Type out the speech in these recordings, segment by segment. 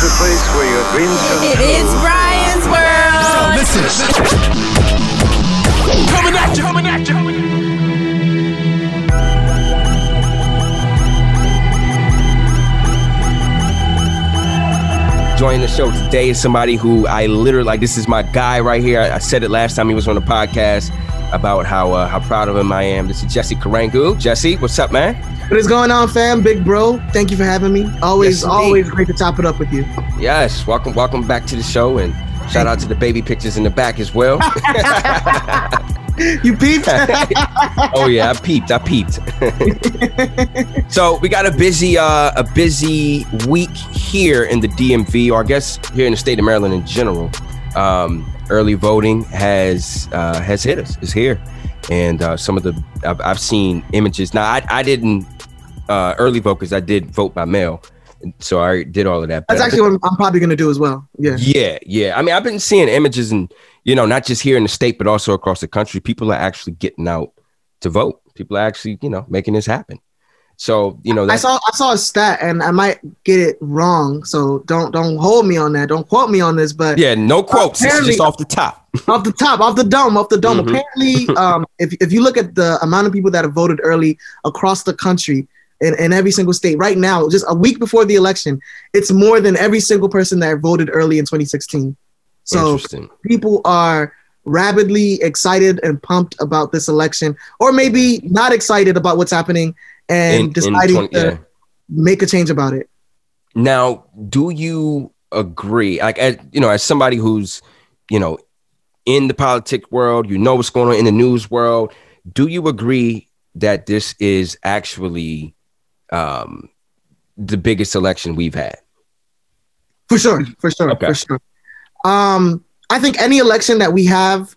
is the place where your dreams come It true. is Brian's World. So Listen. Coming at you. Coming at you. Joining the show today is somebody who I literally like. This is my guy right here. I, I said it last time he was on the podcast about how uh, how proud of him I am. This is Jessie Karangu. Jessie, what's up, man? What is going on, fam? Big bro, thank you for having me. Always, Yes, always great to top it up with you. Yes, welcome, welcome back to the show, and shout out to the baby pictures in the back as well. You peeped? oh yeah, I peeped. I peeped. so we got a busy, uh, a busy week here in the DMV, or I guess here in the state of Maryland in general. Um, early voting has uh, has hit us. Is here, and uh, some of the I've, I've seen images. Now I, I didn't uh, early vote because I did vote by mail, so I did all of that. That's actually what I'm probably gonna do as well. Yeah. yeah, yeah. I mean, I've been seeing images and you know, not just here in the state, but also across the country. People are actually getting out to vote. People are actually, you know, making this happen. So, you know, I saw I saw a stat and I might get it wrong, so don't don't hold me on that. Don't quote me on this, but yeah, no quotes. Just off the top. off the top, off the dome, off the dome. Mhm. Apparently, um, if if you look at the amount of people that have voted early across the country in, in every single state right now, just a week before the election, it's more than every single person that voted early in 2016. So people are rabidly excited and pumped about this election, or maybe not excited about what's happening and In- in deciding 20 to yeah. make a change about it. Now, do you agree? Like, as you know, as somebody who's, you know, in the politic world, you know what's going on in the news world. Do you agree that this is actually um, the biggest election we've had? For sure, for sure, Okay. for sure. Um, I think any election that we have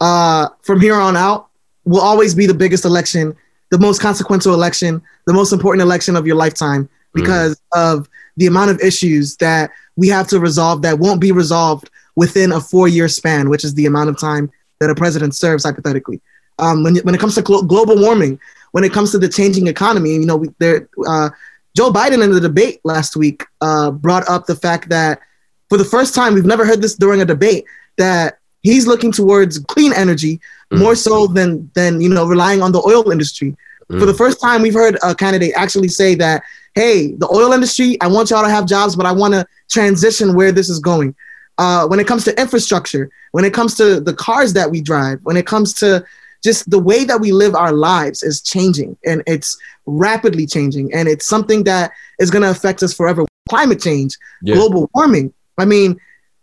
uh, from here on out will always be the biggest election, the most consequential election, the most important election of your lifetime because of the amount of issues that we have to resolve that won't be resolved within a four-year span, which is the amount of time that a president serves hypothetically. Um, when, when it comes to glo- global warming, when it comes to the changing economy, you know, we, there, uh, Joe Biden in the debate last week uh, brought up the fact that for the first time, we've never heard this during a debate, that he's looking towards clean energy Mm. more so than than you know relying on the oil industry. For Mm. the first time, we've heard a candidate actually say that, "Hey, the oil industry, I want y'all to have jobs, but I want to transition where this is going." Uh, when it comes to infrastructure, when it comes to the cars that we drive, when it comes to just the way that we live our lives is changing and it's rapidly changing and it's something that is going to affect us forever climate change Yeah. global warming i mean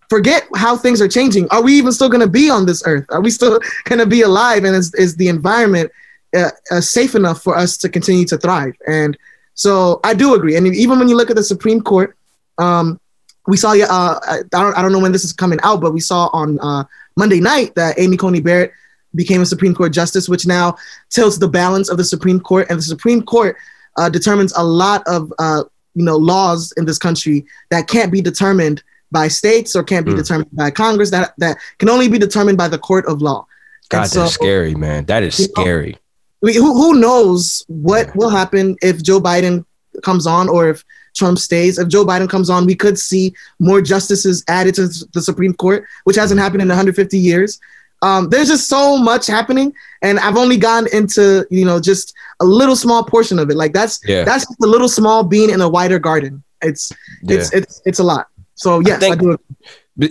forget how things are changing. Are we even still going to be on this earth? Are we still going to be alive? And is, is the environment uh, uh, safe enough for us to continue to thrive? And so i do agree. And even when you look at the supreme court um, we saw uh, I, don't, I don't know when this is coming out but we saw on uh, monday night that amy coney barrett became a Supreme Court justice, which now tilts the balance of the Supreme Court. And the Supreme Court uh, determines a lot of uh, you know laws in this country that can't be determined by states or can't be Mm. determined by Congress. That that can only be determined by the court of law. God, And so- that's scary, man. That is know, scary. we, who, who knows what Yeah. will happen if Joe Biden comes on or if Trump stays. If Joe Biden comes on, we could see more justices added to the Supreme Court, which hasn't happened in 150 years. Um, there's just so much happening, and I've only gone into you know just a little small portion of it. Like that's Yeah. that's just a little small bean in a wider garden. It's Yeah. it's it's it's a lot. So yes, I, think- do.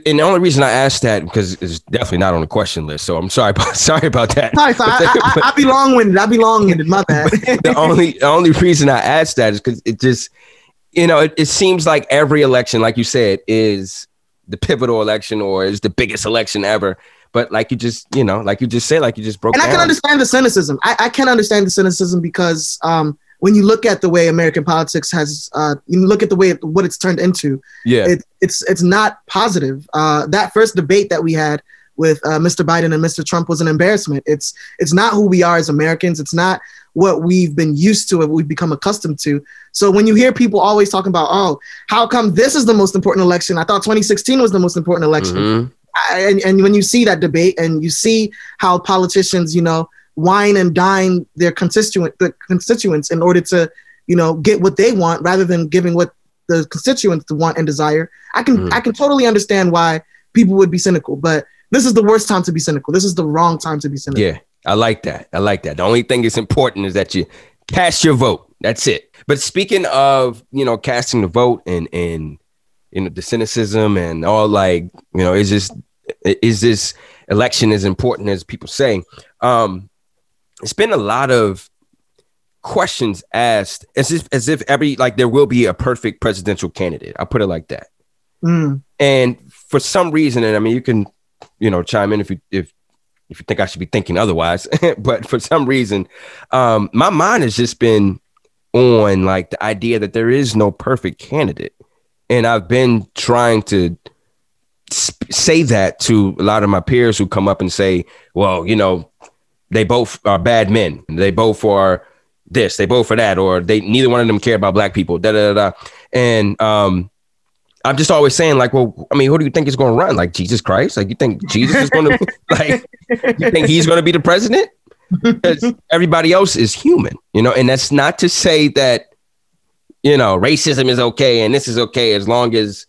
And the only reason I asked that because it's definitely not on the question list. So I'm sorry about sorry about that. Sorry, sorry, I, I, I, I'll be long-winded. I'll be long-winded. My bad. the only the only reason I asked that is because it just you know it, it seems like every election, like you said, is the pivotal election or is the biggest election ever. But like you just you know, like you just said, like you just broke and I can understand the cynicism. I, I can understand the cynicism because um, when you look at the way American politics has, uh, you look at the way it, what it's turned into, yeah, it, it's it's not positive. Uh, that first debate that we had with uh, Mr. Biden and Mr. Trump was an embarrassment. It's it's not who we are as Americans. It's not what we've been used to and we've become accustomed to. So when you hear people always talking about, oh, how come this is the most important election? I thought 2016 was the most important election Mhm. I- and, and when you see that debate and you see how politicians, you know, wine and dine their constituent the constituents in order to, you know, get what they want rather than giving what the constituents want and desire. I can Mhm. I can totally understand why people would be cynical, but this is the worst time to be cynical. This is the wrong time to be cynical. Yeah, I like that. I like that. The only thing that's important is that you cast your vote. That's it. But speaking of, you know, casting the vote and and you know the cynicism and all like, you know, is this is this election as important as people say? Um, it's been a lot of questions asked as if as if every like there will be a perfect presidential candidate. I'll put it like that. Mm, And for some reason, and I mean, you can, you know, chime in if you if if you think I should be thinking otherwise. but for some reason, um, my mind has just been on like the idea that there is no perfect candidate, and I've been trying to sp- say that to a lot of my peers who come up and say, "Well, you know, they both are bad men. They both are." This, they both are that, or they neither one of them care about black people. Da da da. da. And um, I'm just always saying, like, well, I mean, who do you think is going to run? Like Jesus Christ? Like, you think Jesus is going to, like, you think he's going to be the president? Because everybody else is human, you know. And that's not to say that, you know, racism is okay and this is okay as long as,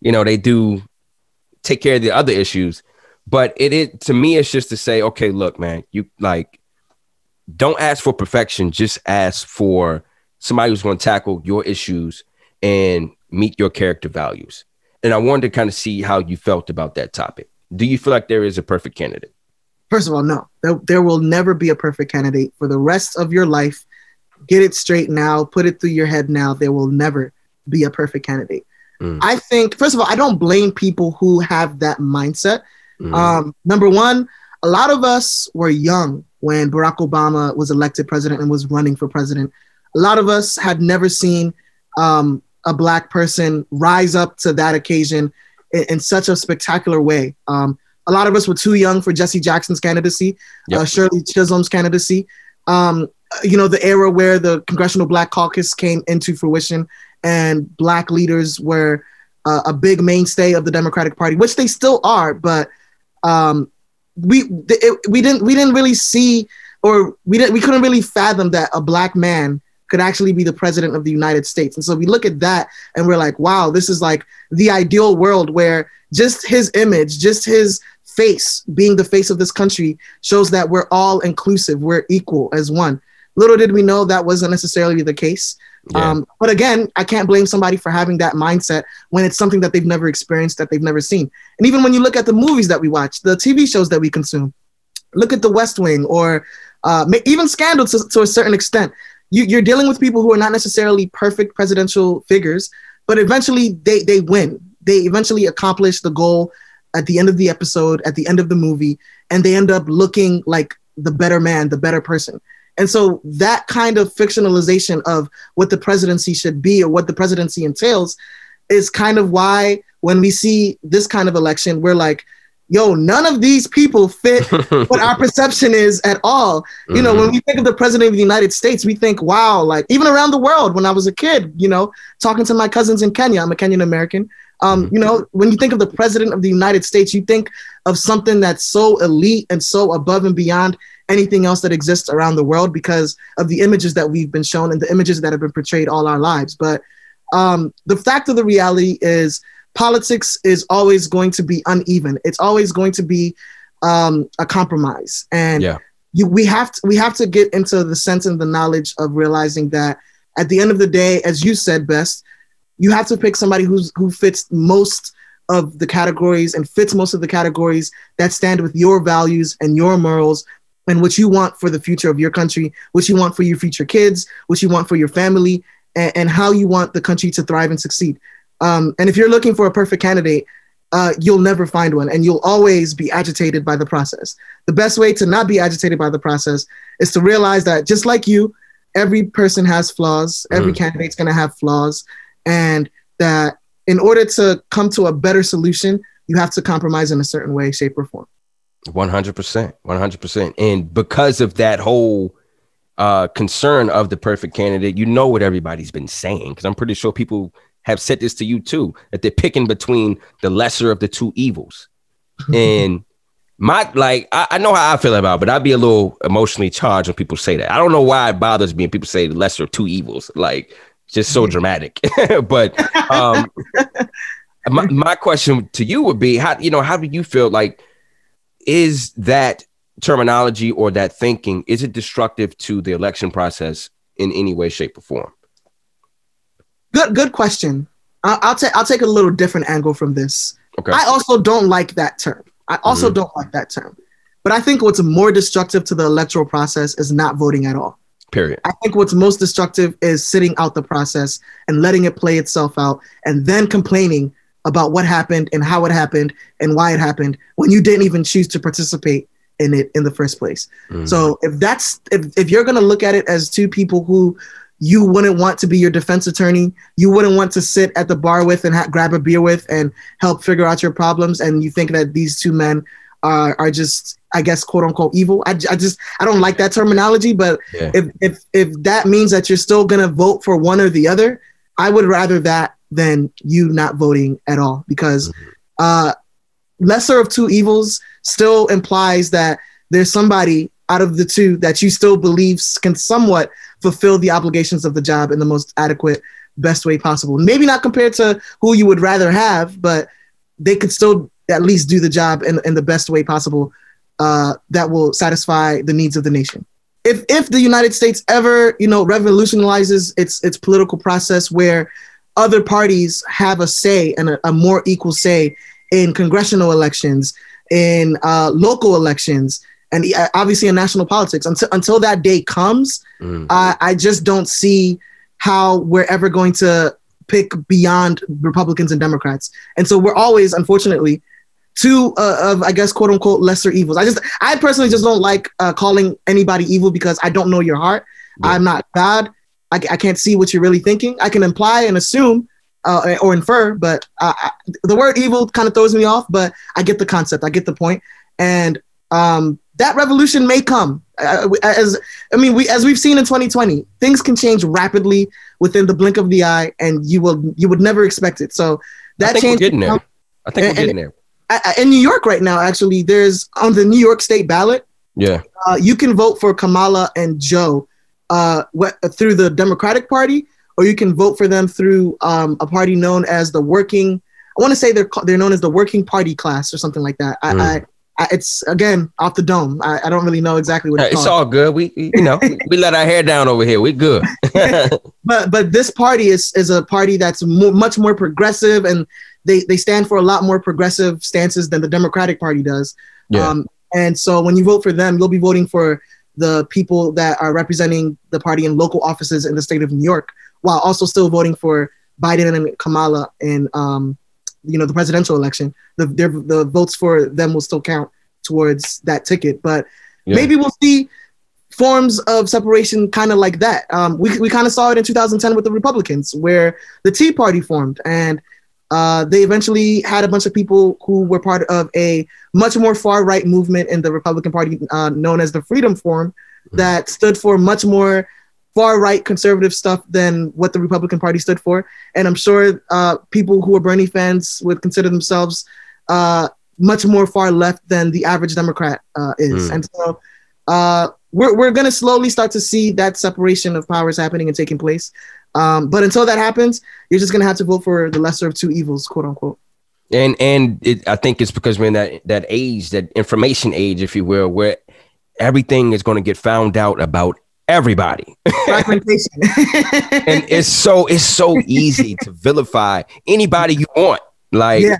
you know, they do take care of the other issues. But it, it to me, it's just to say, okay, look, man, you like, don't ask for perfection. Just ask for somebody who's going to tackle your issues and meet your character values. And I wanted to kind of see how you felt about that topic. Do you feel like there is a perfect candidate? First of all, no. There, there will never be a perfect candidate for the rest of your life. Get it straight now. Put it through your head now. There will never be a perfect candidate. Mm. I think, first of all, I don't blame people who have that mindset. Mhm. Um, number one, a lot of us were young when Barack Obama was elected president and was running for president. A lot of us had never seen um, a black person rise up to that occasion in, in such a spectacular way. Um, a lot of us were too young for Jesse Jackson's candidacy, Yep. uh, Shirley Chisholm's candidacy. Um, you know, the era where the Congressional Black Caucus came into fruition and black leaders were uh, a big mainstay of the Democratic Party, which they still are, but um, we it, we didn't we didn't really see or we didn't we couldn't really fathom that a black man could actually be the president of the United States. And so we look at that and we're like, wow, this is like the ideal world where just his image, just his face being the face of this country shows that we're all inclusive, we're equal as one. Little did we know that wasn't necessarily the case. Yeah. Um, but again, I can't blame somebody for having that mindset when it's something that they've never experienced, that they've never seen. And even when you look at the movies that we watch, the TV shows that we consume, look at The West Wing or uh, even Scandal to, to a certain extent. You, you're dealing with people who are not necessarily perfect presidential figures, but eventually they, they win. They eventually accomplish the goal at the end of the episode, at the end of the movie, and they end up looking like the better man, the better person. And so that kind of fictionalization of what the presidency should be or what the presidency entails is kind of why when we see this kind of election, we're like, yo, none of these people fit what our perception is at all. You know, when we think of the president of the United States, we think, wow, like even around the world when I was a kid, you know, talking to my cousins in Kenya, I'm a Kenyan American. Um, you know, when you think of the president of the United States, you think of something that's so elite and so above and beyond anything else that exists around the world because of the images that we've been shown and the images that have been portrayed all our lives. But um, the fact of the reality is politics is always going to be uneven. It's always going to be um, a compromise. And Yeah. you, we have to, we have to get into the sense and the knowledge of realizing that at the end of the day, as you said best, you have to pick somebody who's who fits most of the categories and fits most of the categories that stand with your values and your morals and what you want for the future of your country, what you want for your future kids, what you want for your family, and, and how you want the country to thrive and succeed. Um, and if you're looking for a perfect candidate, uh, you'll never find one, and you'll always be agitated by the process. The best way to not be agitated by the process is to realize that just like you, every person has flaws. Every Mm. candidate's going to have flaws, and that in order to come to a better solution, you have to compromise in a certain way, shape, or form. One hundred percent, one hundred percent, and because of that whole uh, concern of the perfect candidate, you know what everybody's been saying. Because I'm pretty sure people have said this to you too, that they're picking between the lesser of the two evils. and my like, I, I know how I feel about, it, but I'd be a little emotionally charged when people say that. I don't know why it bothers me when people say the lesser of two evils. Like, just so dramatic. but um, my, my question to you would be how you know how do you feel like is that terminology or that thinking is it destructive to the election process in any way shape or form Good, good question. I'll, I'll take I'll take a little different angle from this. okay I also don't like that term. I also Mhm. don't like that term. But I think what's more destructive to the electoral process is not voting at all. period I think what's most destructive is sitting out the process and letting it play itself out and then complaining about what happened and how it happened and why it happened when you didn't even choose to participate in it in the first place. Mhm. So if that's if, if you're gonna look at it as two people who you wouldn't want to be your defense attorney, you wouldn't want to sit at the bar with and ha- grab a beer with and help figure out your problems, and you think that these two men are are just I guess quote unquote evil. I, I just I don't like that terminology, but Yeah. if if if that means that you're still gonna vote for one or the other, I would rather that than you not voting at all. Because uh, lesser of two evils still implies that there's somebody out of the two that you still believe can somewhat fulfill the obligations of the job in the most adequate best way possible. Maybe not compared to who you would rather have but they could still at least do the job in, in the best way possible uh, that will satisfy the needs of the nation. If if the united states ever you know revolutionizes its its political process where other parties have a say and a, a more equal say in congressional elections, in uh, local elections, and obviously in national politics. Until until that day comes, uh, I just don't see how we're ever going to pick beyond Republicans and Democrats. And so we're always, unfortunately, two uh, of I guess quote unquote lesser evils. I just I personally just don't like uh, calling anybody evil because I don't know your heart. Yeah. I'm not God. I, I can't see what you're really thinking. I can imply and assume uh, or infer, but uh, I, the word evil kind of throws me off. But I get the concept. I get the point. And um, that revolution may come. Uh, as I mean, we as we've seen in 2020, things can change rapidly within the blink of the eye, and you will you would never expect it. So that I think we're change getting there. I think and- we're getting there. In New York right now. Actually, there's on the New York State ballot. Yeah. Uh, you can vote for Kamala and Joe uh, what, through the Democratic Party, or you can vote for them through um, a party known as the Working. I want to say they're they're known as the Working Party Class or something like that. I, Mm. I, I it's again off the dome. I, I don't really know exactly what it's It's all good. We, we- you know, we- let our hair down over here. We good. but but this party is is a party that's much more progressive and they they stand for a lot more progressive stances than the Democratic Party does. Yeah. Um, and so when you vote for them, you'll be voting for the people that are representing the party in local offices in the state of New York, while also still voting for Biden and Kamala in um, you know the presidential election. The their, the votes for them will still count towards that ticket, but Yeah. maybe we'll see forms of separation kind of like that. Um, we we kind of saw it in 2010 with the Republicans, where the Tea Party formed, and uh, they eventually had a bunch of people who were part of a much more far right movement in the Republican Party, uh, known as the Freedom Forum, that stood for much more far right conservative stuff than what the Republican Party stood for. And I'm sure uh, people who are Bernie fans would consider themselves uh, much more far left than the average Democrat uh, is. Mm. And so uh, we're, we're going to slowly start to see that separation of powers happening and taking place. Um, but until that happens, you're just going to have to vote for the lesser of two evils, quote unquote. and and it, I think it's because we're in that that age, that information age, if you will, where everything is going to get found out about everybody, Fragmentation. and it's so it's so easy to vilify anybody you want, like Yeah.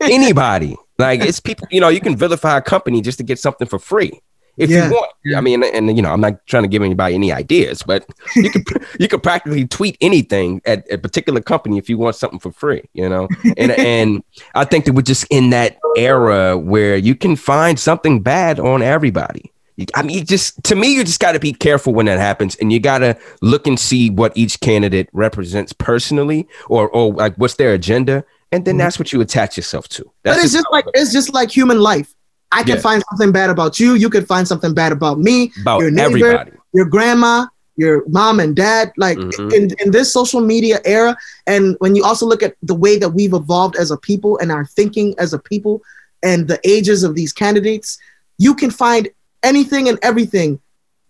anybody. Like it's people, you know, you can vilify a company just to get something for free. If Yeah. you want, I mean, and you know, I'm not trying to give anybody any ideas, but you can you can practically tweet anything at a particular company if you want something for free, you know. And and I think that we're just in that era where you can find something bad on everybody. I mean, just to me, you just got to be careful when that happens, and you got to look and see what each candidate represents personally, or or like what's their agenda, and then mm-hmm. that's what you attach yourself to. That's but it's just like it's just like human life. I can Yeah. find something bad about you. You could find something bad about me, about your neighbor, everybody. your grandma, your mom and dad. Like Mhm. in, in this social media era, and when you also look at the way that we've evolved as a people and our thinking as a people, and the ages of these candidates, you can find anything and everything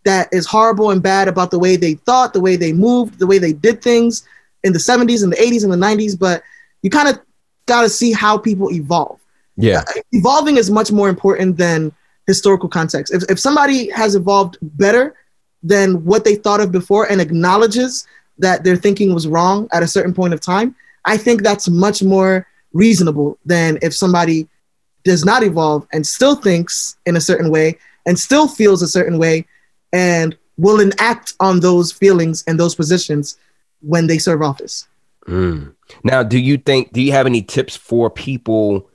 that is horrible and bad about the way they thought, the way they moved, the way they did things in the 70s and the 80s and the 90s, but you kind of got to see how people evolve. Yeah. Uh, evolving is much more important than historical context. If, if somebody has evolved better than what they thought of before and acknowledges that their thinking was wrong at a certain point of time, I think that's much more reasonable than if somebody does not evolve and still thinks in a certain way and still feels a certain way and will enact on those feelings and those positions when they serve office. Mm. Now, do you think, do you have any tips for people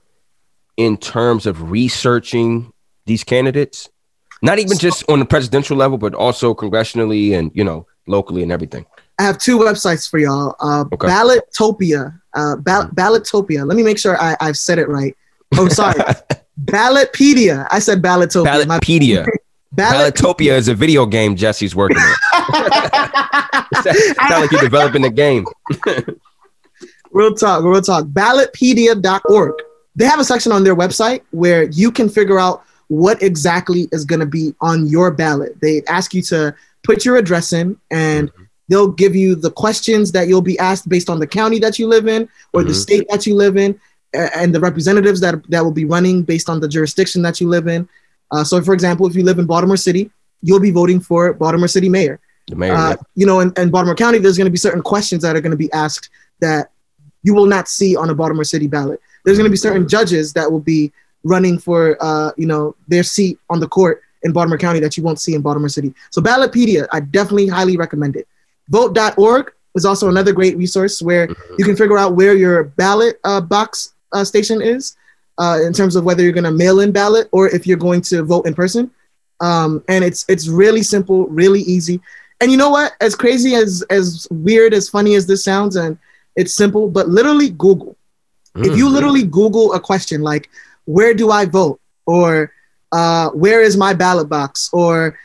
in terms of researching these candidates? Not even just on the presidential level, but also congressionally and, you know, locally and everything. I have two websites for y'all. Uh, Okay. Ballotopia. Uh, Ball- Ballotopia. Let me make sure I, I've said it right. Oh, sorry. Ballotpedia. I said Ballotopia. Ballotpedia. Ballot- Ballotopia is a video game Jessie's working on. Sound like you're developing a game. real talk, real talk. Ballotpedia.org. They have a section on their website where you can figure out what exactly is going to be on your ballot. They ask you to put your address in and they'll give you the questions that you'll be asked based on the county that you live in or the Mhm. state that you live in and the representatives that, that will be running based on the jurisdiction that you live in. Uh, so, for example, if you live in Baltimore City, you'll be voting for Baltimore City mayor. The mayor. Uh, you know, in, in Baltimore County, there's going to be certain questions that are going to be asked that you will not see on a Baltimore City ballot. There's going to be certain judges that will be running for, uh, you know, their seat on the court in Baltimore County that you won't see in Baltimore City. So Ballotpedia, I definitely highly recommend it. Vote.org is also another great resource where you can figure out where your ballot uh, box uh, station is uh, in terms of whether you're going to mail in ballot or if you're going to vote in person. Um, and it's it's really simple, really easy. And you know what? As crazy as as weird as funny as this sounds, and it's simple, but literally Google. If you Mm. literally Google a question like "Where do I vote?" or uh, "Where is my ballot box?" or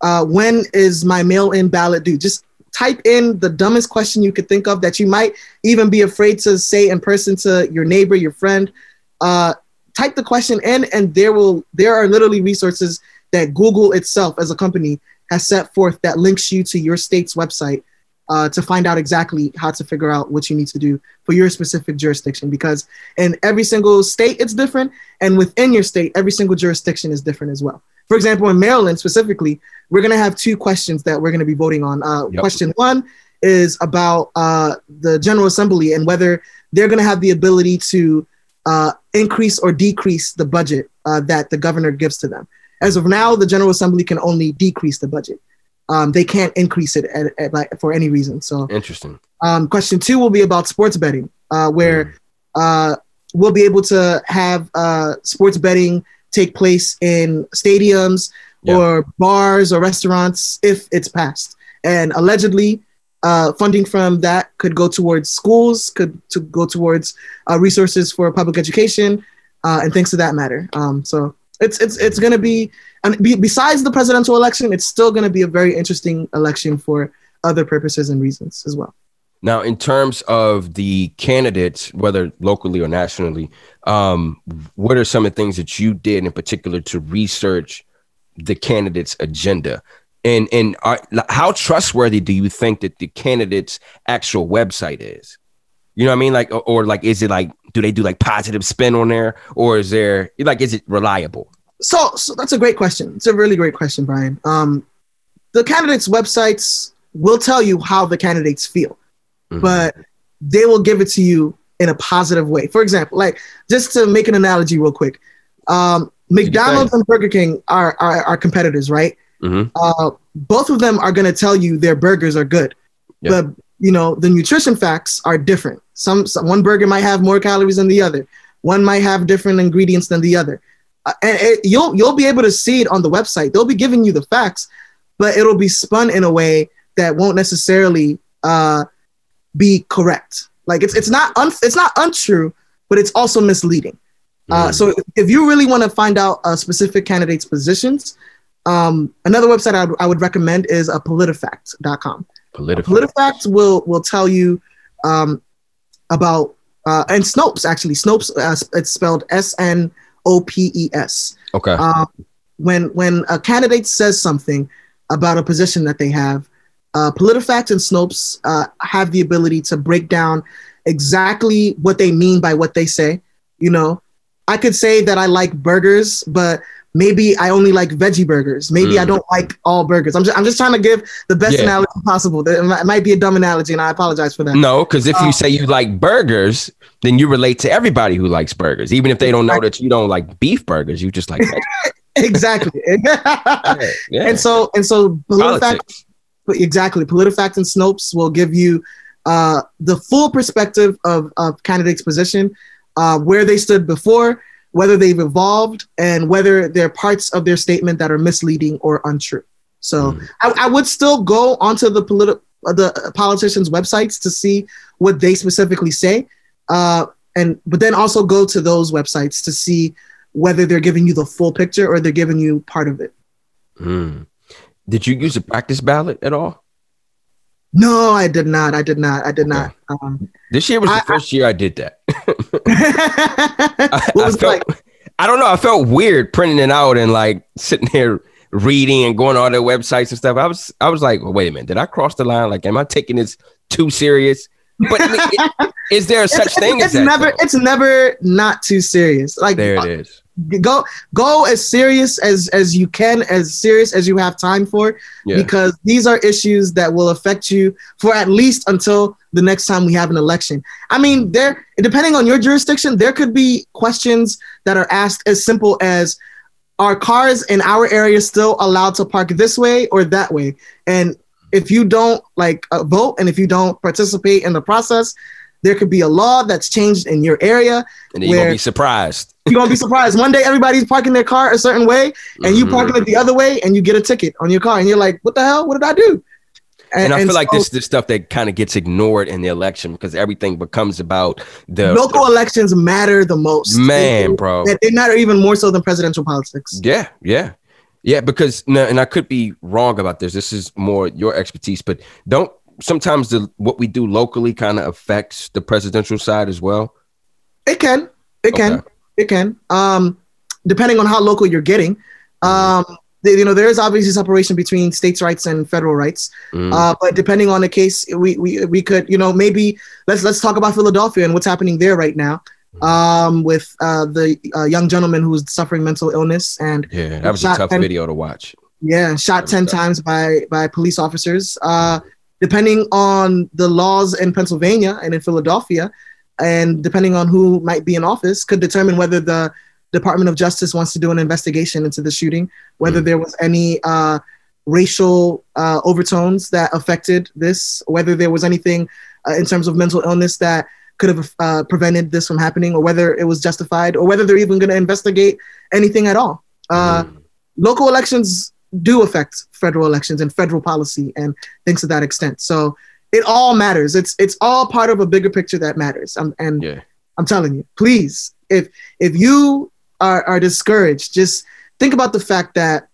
uh, "When is my mail-in ballot due?" Just type in the dumbest question you could think of that you might even be afraid to say in person to your neighbor, your friend. Uh, type the question in, and there will there are literally resources that Google itself as a company has set forth that links you to your state's website uh, to find out exactly how to figure out what you need to do for your specific jurisdiction. Because in every single state, it's different, and within your state, every single jurisdiction is different as well. For example, in Maryland specifically, we're going to have two questions that we're going to be voting on. Uh, Yep. Question one is about uh, the General Assembly and whether they're going to have the ability to uh, increase or decrease the budget uh, that the governor gives to them. As of now, the General Assembly can only decrease the budget. Um, they can't increase it at, at, like, for any reason. So, Interesting. um, question two will be about sports betting, uh, where uh, we'll be able to have uh, sports betting take place in stadiums Yeah. or bars or restaurants if it's passed. And allegedly, uh, funding from that could go towards schools, could to go towards uh, resources for public education, uh, and things to that matter. Um, so it's it's it's going to be, and be, besides the presidential election, it's still going to be a very interesting election for other purposes and reasons as well. Now, in terms of the candidates, whether locally or nationally, um, what are some of the things that you did in particular to research the candidate's agenda? And and are, how trustworthy do you think that the candidate's actual website is? You know what I mean? Like, or, or like, is it like, do they do like positive spin on there, or is there like, is it reliable? So, so that's a great question. It's a really great question, Brian. Um, the candidates' websites will tell you how the candidates feel, Mhm. but they will give it to you in a positive way. For example, like just to make an analogy real quick, um, McDonald's and Burger King are, are, are competitors, right? Mhm. Uh, both of them are going to tell you their burgers are good, Yeah. but you know the nutrition facts are different. Some, some one burger might have more calories than the other. One might have different ingredients than the other. Uh, and it, you'll you'll be able to see it on the website. They'll be giving you the facts, but it'll be spun in a way that won't necessarily uh, be correct. Like it's it's not un, it's not untrue, but it's also misleading. Uh, Mhm. so if you really want to find out a specific candidate's positions, um, another website I, would- recommend is a politifact.com. Political. PolitiFact will will tell you um, about uh, and Snopes actually Snopes uh, it's spelled S N O P E S. Okay. Um, when when a candidate says something, about a position that they have. Uh, PolitiFact and Snopes uh, have the ability to break down exactly what they mean by what they say. You know, I could say that I like burgers, but maybe I only like veggie burgers. Maybe Mm. I don't like all burgers. I'm just, I'm just trying to give the best Yeah. analogy possible. It might- be a dumb analogy, and I apologize for that. No, because if Uh, you say you like burgers, then you relate to everybody who likes burgers, even if they don't know that you don't like beef burgers. You just like exactly. yeah, yeah. And so, and so, PolitiFact exactly. PolitiFact and Snopes will give you uh, the full perspective of, of candidates' position, uh, where they stood before, whether they've evolved, and whether they're parts of their statement that are misleading or untrue. So Mm. I, I would still go onto the politi- uh, the politicians' websites to see what they specifically say, uh, and but then also go to those websites to see whether they're giving you the full picture or they're giving you part of it. Mm. Did you use a practice ballot at all? No, I did not. I did not. I did not. Um, This year was the I- first year I did that. I, was I felt, like? I don't know. I felt weird printing it out and like sitting there reading and going to all their websites and stuff. I was, I was like, well, wait a minute, did I cross the line? Like, am I taking this too serious? But I mean, it- is there such it's, thing it's as that? never. though? It's never not too serious. Like there it uh, is. Go go as serious as as you can, as serious as you have time for, Yeah. because these are issues that will affect you for at least until the next time we have an election. I mean, there depending on your jurisdiction, there could be questions that are asked as simple as are cars in our area still allowed to park this way or that way? And if you don't like uh, vote and if you don't participate in the process, there could be a law that's changed in your area. and you're gonna be surprised. You're gonna be surprised. One day everybody's parking their car a certain way, and you Mhm. parking it the other way, and you get a ticket on your car, and you're like, "What the hell? What did I do?" And, I feel like this is the stuff that kind of gets ignored in the election because everything becomes about the local elections matter the most. man, They- bro. They, they matter even more so than presidential politics. Yeah, yeah, yeah. Because no, and I could be wrong about this. This is more your expertise, but don't sometimes the what we do locally kind of affects the presidential side as well. It can. It can. It can. Um, depending on how local you're getting. Um, you know, there is obviously separation between states' rights and federal rights. Mm, Uh, but depending on the case, we, we we could, you know, maybe let's let's talk about Philadelphia and what's happening there right now. Um, with uh, the uh, young gentleman who's suffering mental illness and yeah, that was a tough ten- video to watch. yeah, shot ten tough. times by by police officers. Uh, depending on the laws in Pennsylvania and in Philadelphia, and depending on who might be in office, could determine whether the Department of Justice wants to do an investigation into the shooting, whether Mm. there was any uh, racial uh, overtones that affected this, whether there was anything uh, in terms of mental illness that could have uh, prevented this from happening, or whether it was justified, or whether they're even going to investigate anything at all. Uh, Mm. local elections do affect federal elections and federal policy and things to that extent. So it all matters. It's it's all part of a bigger picture that matters. Um, and Yeah. I'm telling you, please, if if you are, are discouraged, just think about the fact that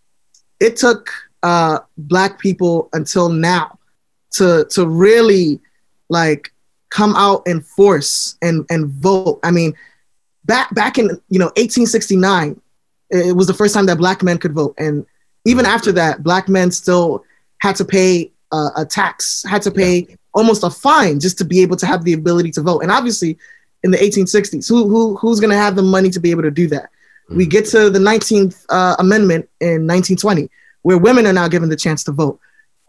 it took uh, black people until now to to really like come out in force and and vote. I mean, back back in you know 1869, it was the first time that black men could vote, and even after that, black men still had to pay uh, a tax, had to pay almost a fine just to be able to have the ability to vote. And obviously, in the 1860s, who who who's going to have the money to be able to do that? We get to the 19th uh, Amendment in 1920, where women are now given the chance to vote.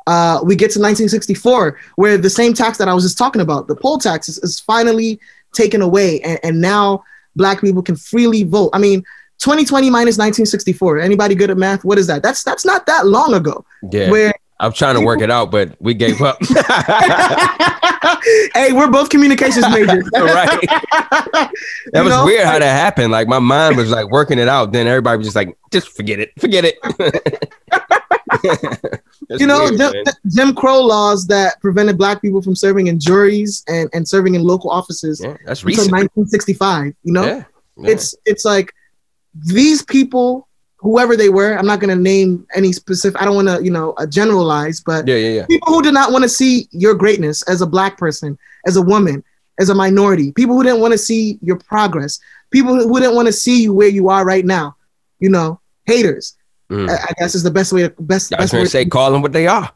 Uh, we get to 1964, where the same tax that I was just talking about, the poll tax, is, is finally taken away, and, and now black people can freely vote. I mean, 2020 minus 1964. Anybody good at math? What is that? That's that's not that long ago. Yeah, Where I'm trying to work it out, but we gave up. hey, we're both communications majors. right. That You was know? weird how that happened. Like my mind was like working it out. Then everybody was just like, just forget it. Forget it. You know, weird, Jim. Jim Crow laws that prevented black people from serving in juries and, and serving in local offices yeah, that's until recent. 1965. You know, yeah. yeah. it's it's like these people, whoever they were, I'm not going to name any specific. I don't want to, you know, uh, generalize, but yeah, yeah, yeah. people who did not want to see your greatness as a black person, as a woman, as a minority, people who didn't want to see your progress, people who didn't want to see you where you are right now, you know, haters. Mm. I, I guess is the best way. Best. I was best to say, call them what they are.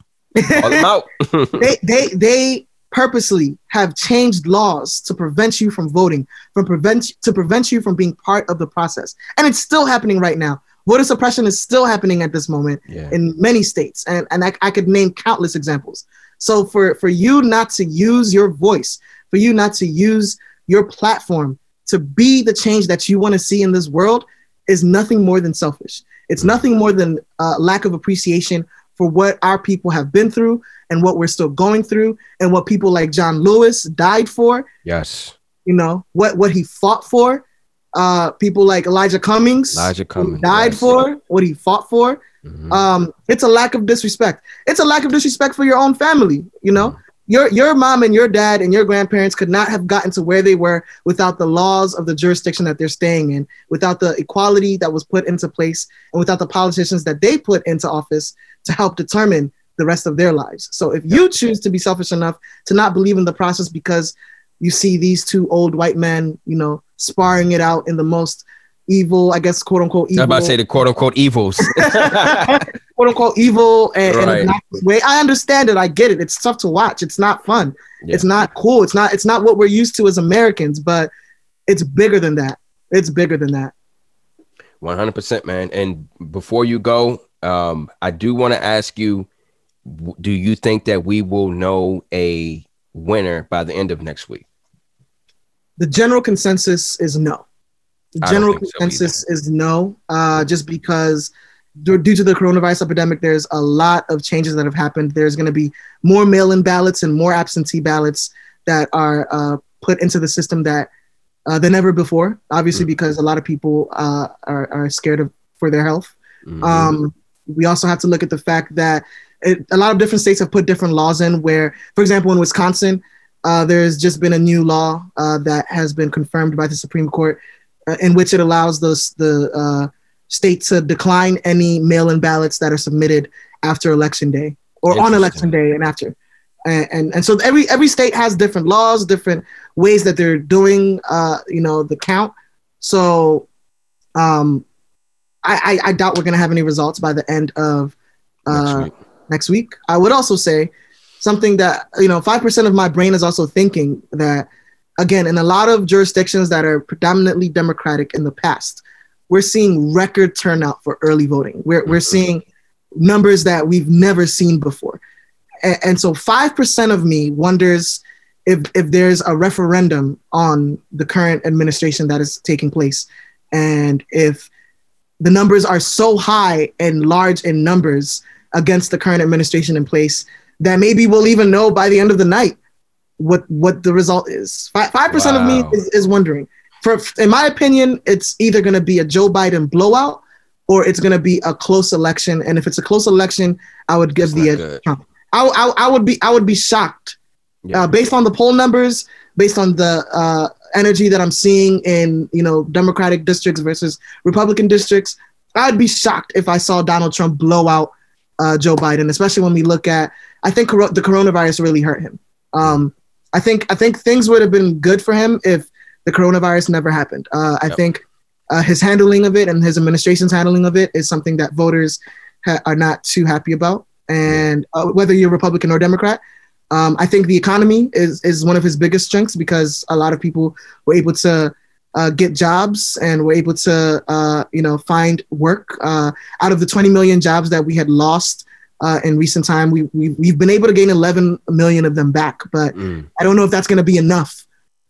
Call them out. they they they purposely have changed laws to prevent you from voting, from prevent to prevent you from being part of the process, and it's still happening right now. Voter suppression is still happening at this moment Yeah. in many states, and and I, I could name countless examples. So for for you not to use your voice, for you not to use your platform to be the change that you want to see in this world, is nothing more than selfish. It's nothing more than uh, lack of appreciation for what our people have been through and what we're still going through and what people like John Lewis died for. Yes. You know what what he fought for. Uh, people like Elijah Cummings, Elijah Cummings, died yes. for what he fought for. Mhm. Um, it's a lack of disrespect. It's a lack of disrespect for your own family. You know, your your mom and your dad and your grandparents could not have gotten to where they were without the laws of the jurisdiction that they're staying in, without the equality that was put into place, and without the politicians that they put into office to help determine the rest of their lives. So if you choose to be selfish enough to not believe in the process because you see these two old white men, you know, sparring it out in the most evil, I guess, quote unquote I was evil about to say the quote unquote evils. quote unquote evil and, and Right. obnoxious way. I understand it. I get it. It's tough to watch. It's not fun. Yeah. It's not cool. It's not. It's not what we're used to as Americans. But it's bigger than that. It's bigger than that. One hundred percent, man. And before you go, um, I do want to ask you: Do you think that we will know a winner by the end of next week? The general consensus is no. The general think so consensus is no. Uh, just because due to the coronavirus epidemic, there's a lot of changes that have happened. There's going to be more mail-in ballots and more absentee ballots that are uh, put into the system that uh, than ever before. Obviously, because a lot of people uh, are, are scared of for their health. Mhm. Um, we also have to look at the fact that it, a lot of different states have put different laws in. Where, for example, in Wisconsin, uh, there's just been a new law uh, that has been confirmed by the Supreme Court, uh, in which it allows those the uh, state to decline any mail-in ballots that are submitted after election day or on election day and after. And, and and so every every state has different laws, different ways that they're doing, uh, you know, the count. So, um, I, I, I doubt we're gonna have any results by the end of Next uh, week. next week. I would also say something that you know, five percent of my brain is also thinking that again, in a lot of jurisdictions that are predominantly Democratic in the past, we're seeing record turnout for early voting. We're we're Mhm. seeing numbers that we've never seen before, and, and so five percent of me wonders if if there's a referendum on the current administration that is taking place, and if the numbers are so high and large in numbers against the current administration in place that maybe we'll even know by the end of the night what what the result is. Five percent of me is, is wondering. For in my opinion, it's either going to be a Joe Biden blowout or it's going to be a close election. And if it's a close election, I would give That's the not edge good. to Trump. I, I, I would be I would be shocked Yeah. uh, based on the poll numbers, based on the uh, energy that I'm seeing in you know Democratic districts versus Republican districts. I'd be shocked if I saw Donald Trump blow out uh, Joe Biden, especially when we look at. I think coro- the coronavirus really hurt him. Um, I think I think things would have been good for him if the coronavirus never happened. Uh, I Yep. think uh, his handling of it and his administration's handling of it is something that voters ha- are not too happy about. And uh, whether you're Republican or Democrat, um, I think the economy is is one of his biggest strengths because a lot of people were able to uh, get jobs and were able to uh, you know find work. Uh, out of the 20 million jobs that we had lost uh, in recent time, we, we we've been able to gain 11 million of them back. But Mm. I don't know if that's going to be enough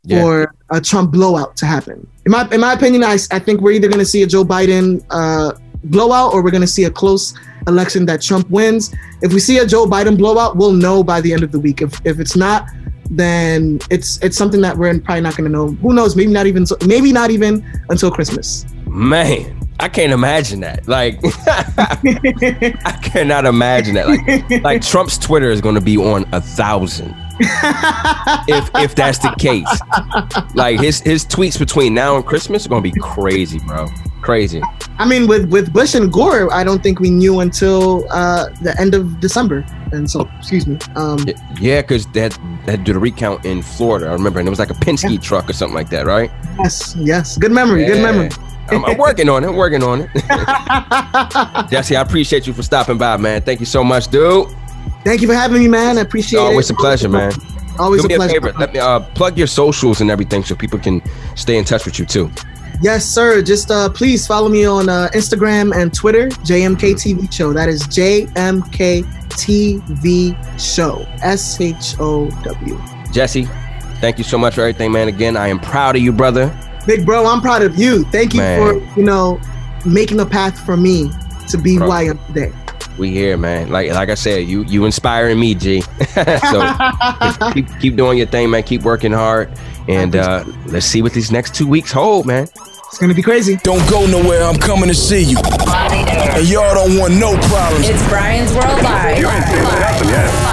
Yeah. for a Trump blowout to happen. In my in my opinion, I, I think we're either going to see a Joe Biden uh, blowout or we're going to see a close election that Trump wins. If we see a Joe Biden blowout, we'll know by the end of the week. If if it's not, then it's it's something that we're probably not going to know. Who knows? Maybe not even maybe not even until Christmas. Man, I can't imagine that. Like, I cannot imagine that. Like, like Trump's Twitter is going to be on a thousand if if that's the case. Like his his tweets between now and Christmas are going to be crazy, bro. Crazy. I mean, with with Bush and Gore, I don't think we knew until uh, the end of December. And so, excuse me. Um, Yeah, because that had, they had to do the recount in Florida. I remember, and it was like a Penske truck or something like that, right? Yes, yes. Good memory. Good memory. I'm, I'm working on it. I'm working on it. Jessie, I appreciate you for stopping by, man. Thank you so much, dude. Thank you for having me, man. I appreciate it. Always a pleasure, man. Always Do me a pleasure. favor. Let me uh, plug your socials and everything so people can stay in touch with you too. Yes, sir. Just uh, please follow me on uh, Instagram and Twitter, JMK TV Show. That is JMK TV Show. S H O W. Jessie, thank you so much for everything, man. Again, I am proud of you, brother. Big bro, I'm proud of you. Thank you Man. for you know making a path for me to be Bro. who I am today. We here, man. Like like I said, you you inspiring me, G. so keep keep doing your thing, man. Keep working hard, and uh, let's see what these next two weeks hold, man. It's gonna be crazy. Don't go nowhere, I'm coming to see you. And y'all don't want no problems. It's Brian's World Live. You ain't seen nothing yet. Live.